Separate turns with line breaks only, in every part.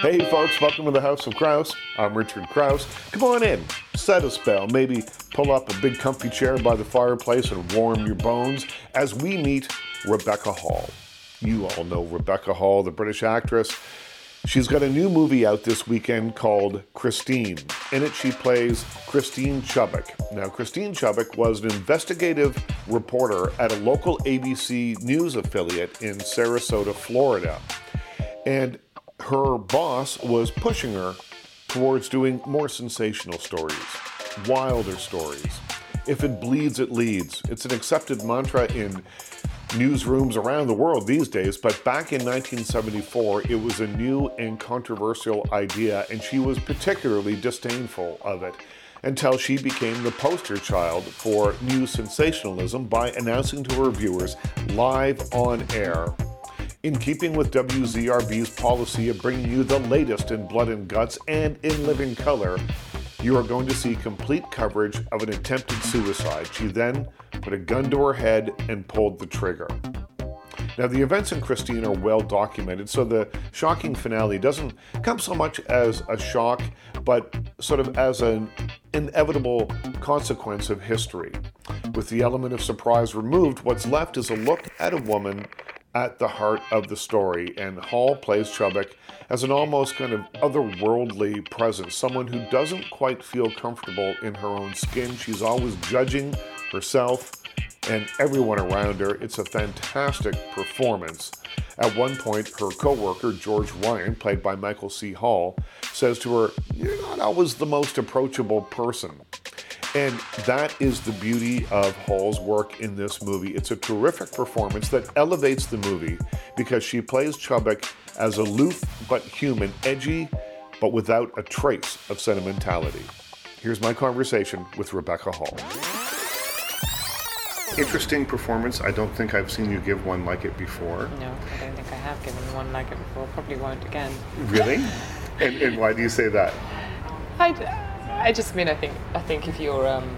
Hey folks, welcome to the House of Crouse. I'm Richard Crouse. Come on in, set a spell, maybe pull up a big comfy chair by the fireplace and warm your bones as we meet Rebecca Hall. You all know Rebecca Hall, the British actress. She's got a new movie out this weekend called Christine. In it, she plays Christine Chubbuck. Now, Christine Chubbuck was an investigative reporter at a local ABC news affiliate in Sarasota, Florida. And her boss was pushing her towards doing more sensational stories, wilder stories. If it bleeds, it leads. It's an accepted mantra in newsrooms around the world these days, but back in 1974, it was a new and controversial idea, and she was particularly disdainful of it until she became the poster child for new sensationalism by announcing to her viewers live on air in keeping with WZRB's policy of bringing you the latest in blood and guts and in living color, you are going to see complete coverage of an attempted suicide. She then put a gun to her head and pulled the trigger. Now, the events in Christine are well documented, so the shocking finale doesn't come so much as a shock, but sort of as an inevitable consequence of history. With the element of surprise removed, what's left is a look at a woman at the heart of the story, and Hall plays Chubbuck as an almost kind of otherworldly presence, someone who doesn't quite feel comfortable in her own skin. She's always judging herself and everyone around her. It's a fantastic performance. At one point, her co-worker, George Ryan, played by Michael C. Hall, says to her, You're not always the most approachable person. And that is the beauty of Hall's work in this movie. It's a terrific performance that elevates the movie because she plays Chubbuck as aloof but human, edgy but without a trace of sentimentality. Here's my conversation with Rebecca Hall. Interesting performance. I don't think I've seen you give one like it before.
No, I don't think I have given one like it before. Probably won't again.
Really? and, and why do you say that?
I, I just mean I think I think if you're um,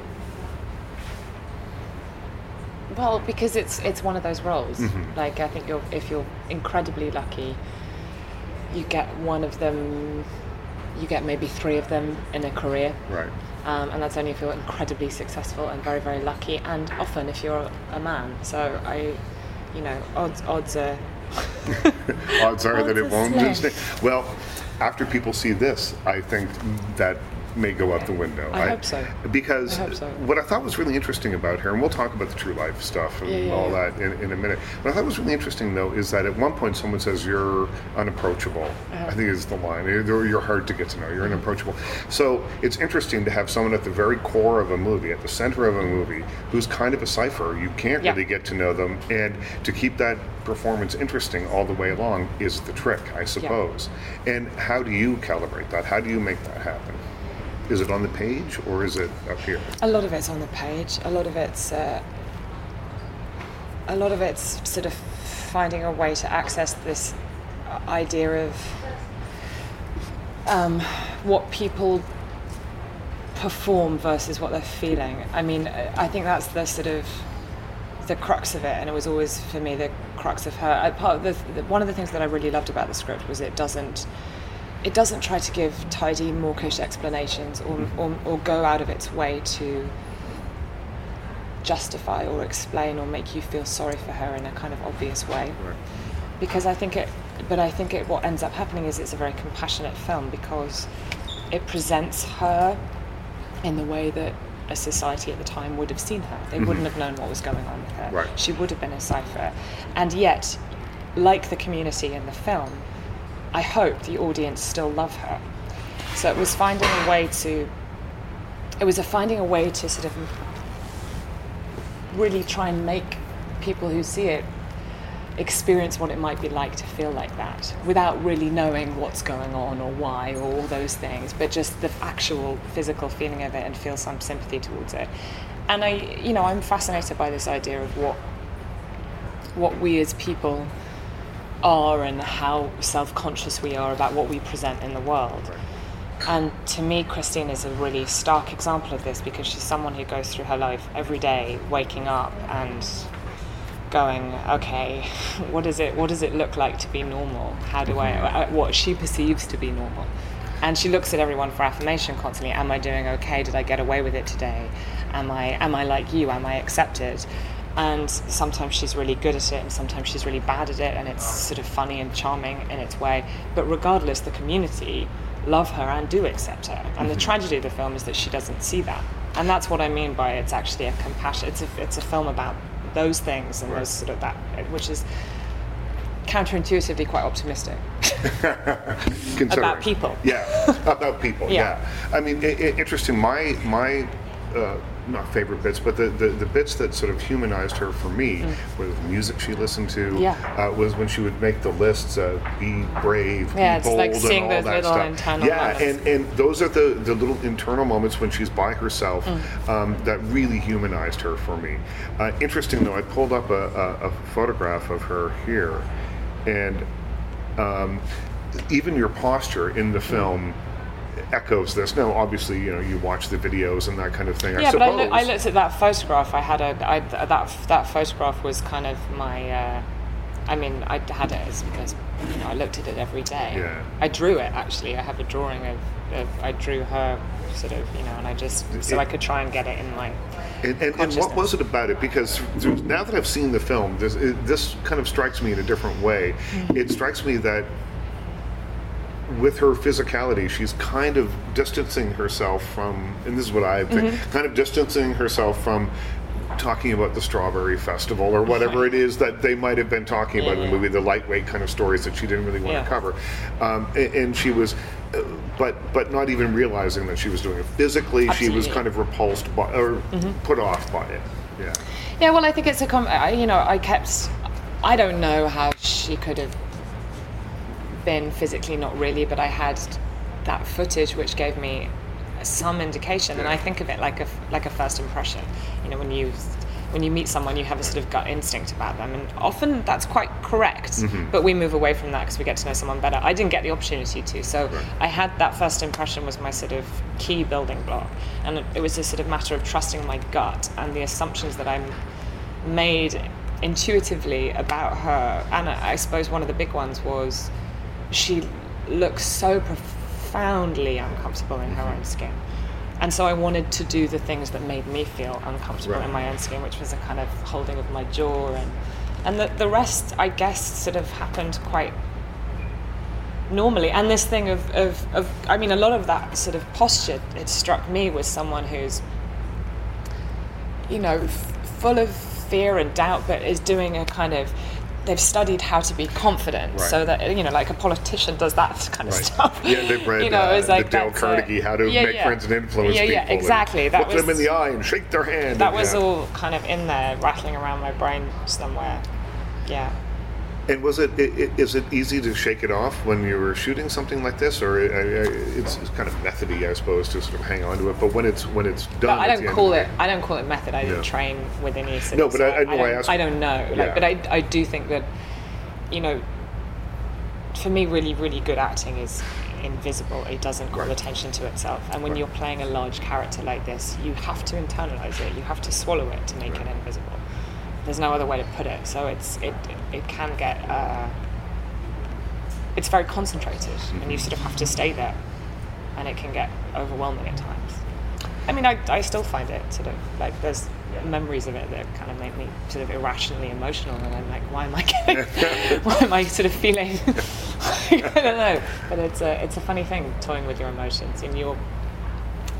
well because it's it's one of those roles.
Mm-hmm.
Like I think you're if you're incredibly lucky, you get one of them. You get maybe three of them in a career.
Right.
Um, and that's only if you're incredibly successful and very very lucky, and often if you're a man. So I, you know, odds odds are.
Odds are that it won't.
slim.
Well, after people see this, I think that may go out the window.
I hope so.
Because
I hope so.
what I thought was really interesting about her, and we'll talk about the true life stuff and
Yeah, yeah,
all
yeah.
that in, in a minute. What I thought was really interesting, though, is that at one point someone says you're unapproachable.
Uh-huh.
I think is the line. You're, you're hard to get to know. You're
Mm-hmm.
unapproachable. So it's interesting to have someone at the very core of a movie, at the center of a movie, who's kind of a cipher. You can't really get to know them, and to keep that performance interesting all the way along is the trick, I suppose. And how do you calibrate that? How do you make that happen? Is it on the page or is it up here?
A lot of it's on the page. A lot of it's uh, a lot of it's sort of finding a way to access this idea of um, what people perform versus what they're feeling. I mean, I think that's the sort of the crux of it, and it was always for me the crux of her. I, part of the, the, one of the things that I really loved about the script was it doesn't it doesn't try to give tidy, mawkish explanations or, hmm. or, or go out of its way to justify or explain or make you feel sorry for her in a kind of obvious way. Because I think it, but I think it, what ends up happening is it's a very compassionate film because it presents her in the way that a society at the time would have seen her. They mm-hmm. wouldn't have known what was going on with her.
Right.
She would have been a cipher. And yet, like the community in the film, I hope the audience still love her. So it was finding a way to it was a finding a way to sort of really try and make people who see it experience what it might be like to feel like that without really knowing what's going on or why or all those things but just the actual physical feeling of it and feel some sympathy towards it and i you know i'm fascinated by this idea of what what we as people are and how self-conscious we are about what we present in the world and to me, Christine is a really stark example of this because she's someone who goes through her life every day, waking up and going, okay, what is it? What does it look like to be normal? How do I? uh, What she perceives to be normal, and she looks at everyone for affirmation constantly. Am I doing okay? Did I get away with it today? Am I? Am I like you? Am I accepted? And sometimes she's really good at it, and sometimes she's really bad at it, and it's sort of funny and charming in its way. But regardless, the community love her and do accept her. And the tragedy of the film is that she doesn't see that. And that's what I mean by it's actually a compassion. It's a, it's a film about those things and
Right.
those sort of that, which is counterintuitively quite optimistic.
Considering.
people.
Yeah, about people.
Yeah.
yeah. I mean, i i interesting. My my uh, not favorite bits, but the, the, the bits that sort of humanized her for me were the music she listened to.
Mm. Yeah.
Uh, was when she would make the lists. Uh, be brave.
Yeah,
be
it's
bold,
like
and
seeing
all
those
that
little
stuff. Yeah,
moments.
and and those are the the little internal moments when she's by herself
Mm.
um, that really humanized her for me. Uh, interesting though, I pulled up a, a, a photograph of her here, and um, even your posture in the film echoes this. Now, obviously, you know you watch the videos and that kind of thing. I
yeah, but I, look, I looked at that photograph. I had a I, that that photograph was kind of my. Uh, I mean, I had it as, as you know, I looked at it every day.
Yeah.
I drew it actually. I have a drawing of, of I drew her sort of you know, and I just so
It-
I could try and get it in my.
And, and, and what was it about it? Because now that I've seen the film, this, it, this kind of strikes me in a different way.
Mm-hmm.
It strikes me that with her physicality, she's kind of distancing herself from, and this is what I think,
Mm-hmm.
kind of distancing herself from talking about the Strawberry Festival or whatever it is that they might have been talking about in the
Yeah.
movie, the lightweight kind of stories that she didn't really want
Yeah.
to cover. Um, and, and she was, uh, but but not even realizing that she was doing it physically. She was kind of repulsed by or put off by it. Yeah.
Yeah, well, I think it's a com- I, you know I kept. I don't know how she could have been physically, not really, but I had that footage which gave me some indication, and I think of it like a like a first impression. You know, when you when you meet someone, you have a sort of gut instinct about them, and often that's quite correct. Mm-hmm. But we move away from that because we get to know someone better. I didn't get the opportunity to, so I had that first impression was my sort of key building block, and it- was a sort of matter of trusting my gut and the assumptions that I made intuitively about her. And I suppose one of the big ones was she looks so profoundly uncomfortable in her own skin. And so I wanted to do the things that made me feel uncomfortable
Right.
in my own skin, which was a kind of holding of my jaw and and the, the rest I guess sort of happened quite normally. And this thing of, of, of I mean a lot of that sort of posture it struck me was someone who's you know, f- full of fear and doubt, but is doing a kind of. They've studied how to be confident,
Right.
so that you know, like a politician does that kind of
Right.
stuff.
Yeah, they've read
you know,
uh,
it's like
the Dale Carnegie, How to
yeah,
Make
yeah.
Friends and Influence
yeah,
People.
Yeah, exactly. That
look
was
them in the eye and shake their hand.
that
and-
was
yeah.
all kind of in there, rattling around my brain somewhere. Yeah.
And was it, i i- is it easy to shake it off when you were shooting something like this, or uh, it's, it's kind of methody, I suppose, to sort of hang on to it. But when it's when it's done,
I don't call it. I don't call it method. I didn't train with any. Sort
No, but I- I know I
don't,
asked-
I don't know. Like,
Yeah.
but I, I do think that, you know, for me, really, really good acting is invisible. It doesn't call
Right.
attention to itself. And when
Right.
you're playing a large character like this, you have to internalize it. You have to swallow it to make it invisible. There's no other way to put it. So it's it it can get. Uh, it's very concentrated, and you sort of have to stay there, and it can get overwhelming at times. I mean, I, I still find it sort of like there's memories of it that kind of make me sort of irrationally emotional, and I'm like, why am I getting, why am I sort of feeling? I don't know, but it's a it's a funny thing toying with your emotions in your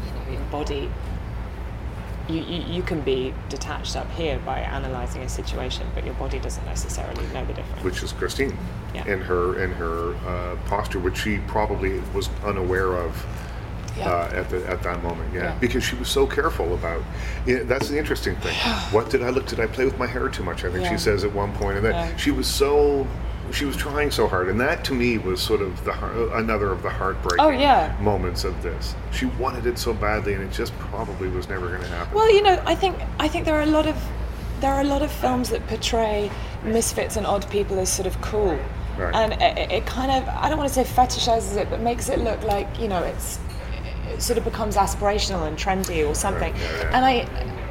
you know your body. You, you, you can be detached up here by analysing a situation, but your body doesn't necessarily know the difference.
which is Christine,
Yeah.
and her and her uh, posture, which she probably was unaware of.
Yeah.
Uh, at the at that moment, yeah.
Yeah.
because she was so careful about. Yeah, that's the interesting thing. what did I look? Did I play with my hair too much? I think she says at one point, and
then
she was so. She was trying so hard, and that to me was sort of the another of the heartbreaking
Oh, yeah.
moments of this. She wanted it so badly, and it just probably was never going to happen.
Well, you know, I think I think there are a lot of there are a lot of films that portray misfits and odd people as sort of cool,
Right.
and it, it- kind of I don't want to say fetishizes it, but makes it look like you know it's it sort of becomes aspirational and trendy or something.
yeah, yeah.
And I,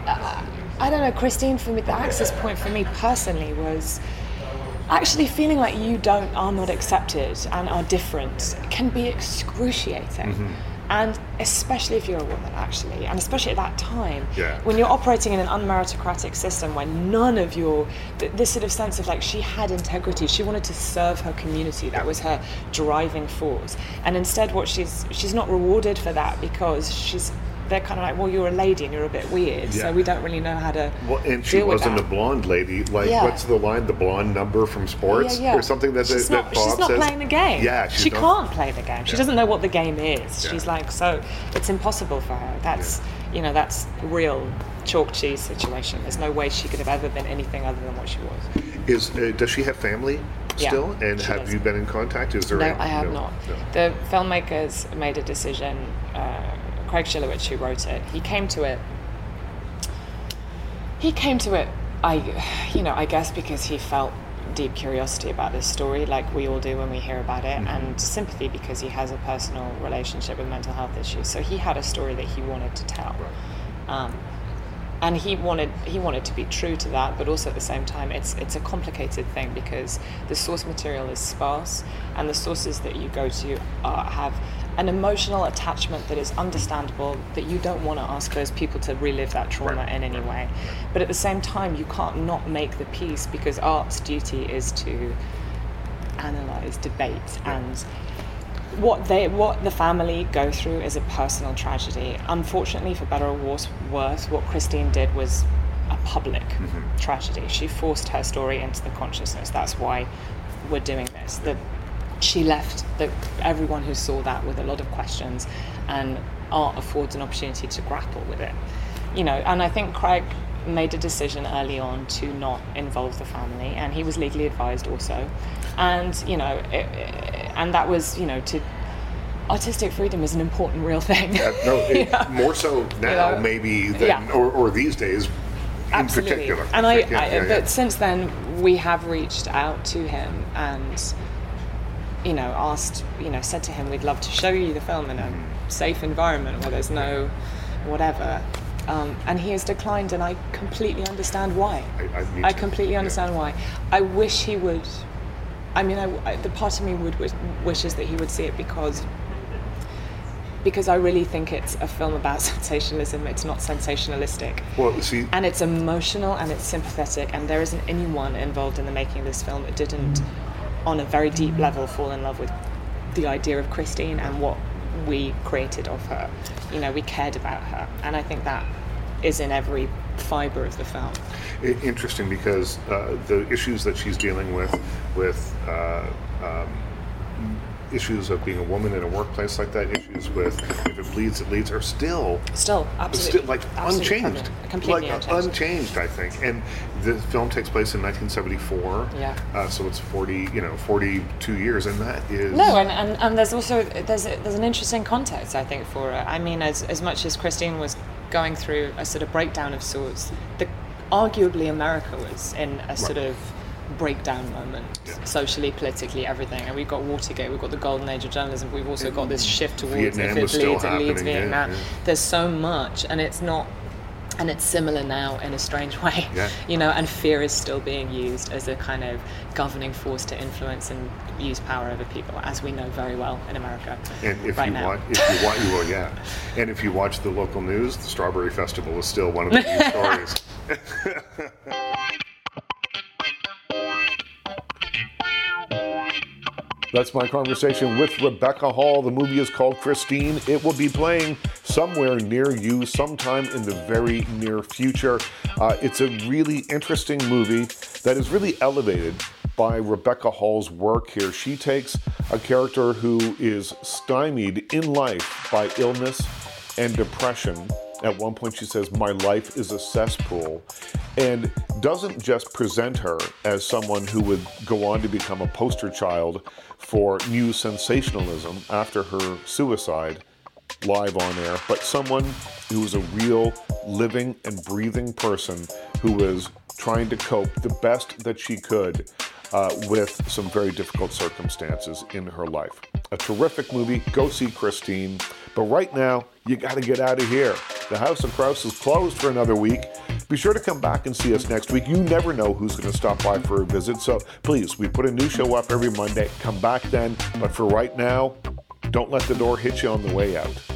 uh, I don't know, Christine, for me, the access point for me personally was actually feeling like you don't are not accepted and are different can be excruciating.
Mm-hmm.
And especially if you're a woman, actually, and especially at that time,
Yeah.
when you're operating in an unmeritocratic system where none of your, th- this sort of sense of like she had integrity, she wanted to serve her community, that was her driving force. And instead, what she's, she's not rewarded for that because she's, they're kind of like, well, you're a lady and you're a bit weird,
Yeah.
so we don't really know how to
Well, and she wasn't a blonde lady. Like,
Yeah.
what's the line? The blonde number from sports
Yeah,
or something that
she's
that,
not,
that Bob
she's not
says?
playing the game.
Yeah, she's
she
not-
can't play the game. She doesn't know what the game is. She's like so. It's impossible for her. That's you know that's real chalk cheese situation. There's no way she could have ever been anything other than what she was.
Is uh, does she have family still? Yeah,
and
have
does.
you been in contact? Is there?
No,
any-
I have
no,
not.
no.
The filmmakers made a decision. Uh, Craig Shilowich, who wrote it, he came to it. He came to it, I, you know, I guess because he felt deep curiosity about this story, like we all do when we hear about it,
Mm-hmm.
and sympathy because he has a personal relationship with mental health issues. So he had a story that he wanted to tell. Um, and he wanted he wanted to be true to that, but also at the same time, it's it's a complicated thing because the source material is sparse, and the sources that you go to are, have an emotional attachment that is understandable. That you don't want to ask those people to relive that trauma
Right.
in any way, but at the same time, you can't not make the piece because art's duty is to analyze, debate, and what they what the family go through is a personal tragedy. Unfortunately, for better or worse, worse what Christine did was a public mm-hmm. tragedy. She forced her story into the consciousness. That's why we're doing this. That she left the, everyone who saw that with a lot of questions, and art affords an opportunity to grapple with it. You know, and I think Craig made a decision early on to not involve the family, and he was legally advised also. And you know, it, and that was you know to artistic freedom is an important real thing.
No, it,
Yeah.
more so now
know?
maybe than
Yeah.
or, or these days in
Absolutely.
particular.
And I, I
yeah.
but since then we have reached out to him and you know asked, you know, said to him we'd love to show you the film in a
Mm-hmm.
safe environment where there's no whatever. Um, and he has declined, and I completely understand why.
I- I-
I completely
Yeah.
understand why. I wish he would. I mean, I, the part of me would wish, wishes that he would see it because because I really think it's a film about sensationalism. It's not sensationalistic.
well, see,
And it's emotional and it's sympathetic, and there isn't anyone involved in the making of this film that didn't, on a very deep level, fall in love with the idea of Christine and what we created of her. You know, we cared about her, and I think that is in every fiber of the film.
Interesting because uh, the issues that she's dealing with, with uh, um, issues of being a woman in a workplace like that, issues with if it bleeds, it leads, are still
Still, absolutely,
still like unchanged,
completely
like
unchanged.
unchanged, I think. And the film takes place in 1974.
Yeah.
Uh, so it's 40, you know, 42 years, and that is
No, and, and, and there's also there's a, there's an interesting context I think for it. I mean, as as much as Christine was going through a sort of breakdown of sorts, the arguably America was in a sort of breakdown moment,
Yeah.
socially, politically, everything. And we've got Watergate, we've got the golden age of journalism. We've also got mm. this shift towards
Vietnam
if it leads, it leads
happening, yeah,
Vietnam.
yeah.
There's so much, and it's not. And it's similar now in a strange way, you know. And fear is still being used as a kind of governing force to influence and use power over people, as we know very well in America
And if
right
you
now.
watch, if you watch, well, yeah. And if you watch the local news, the Strawberry Festival is still one of the news stories. That's my conversation with Rebecca Hall. The movie is called Christine. It will be playing somewhere near you sometime in the very near future. Uh, it's a really interesting movie that is really elevated by Rebecca Hall's work here. She takes a character who is stymied in life by illness and depression. At one point, she says, My life is a cesspool, and doesn't just present her as someone who would go on to become a poster child for new sensationalism after her suicide live on air, but someone who was a real living and breathing person who was trying to cope the best that she could uh, with some very difficult circumstances in her life. A terrific movie. Go see Christine. But right now, you got to get out of here. The House of Crouse is closed for another week. Be sure to come back and see us next week. You never know who's going to stop by for a visit. So please, we put a new show up every Monday. Come back then. But for right now, don't let the door hit you on the way out.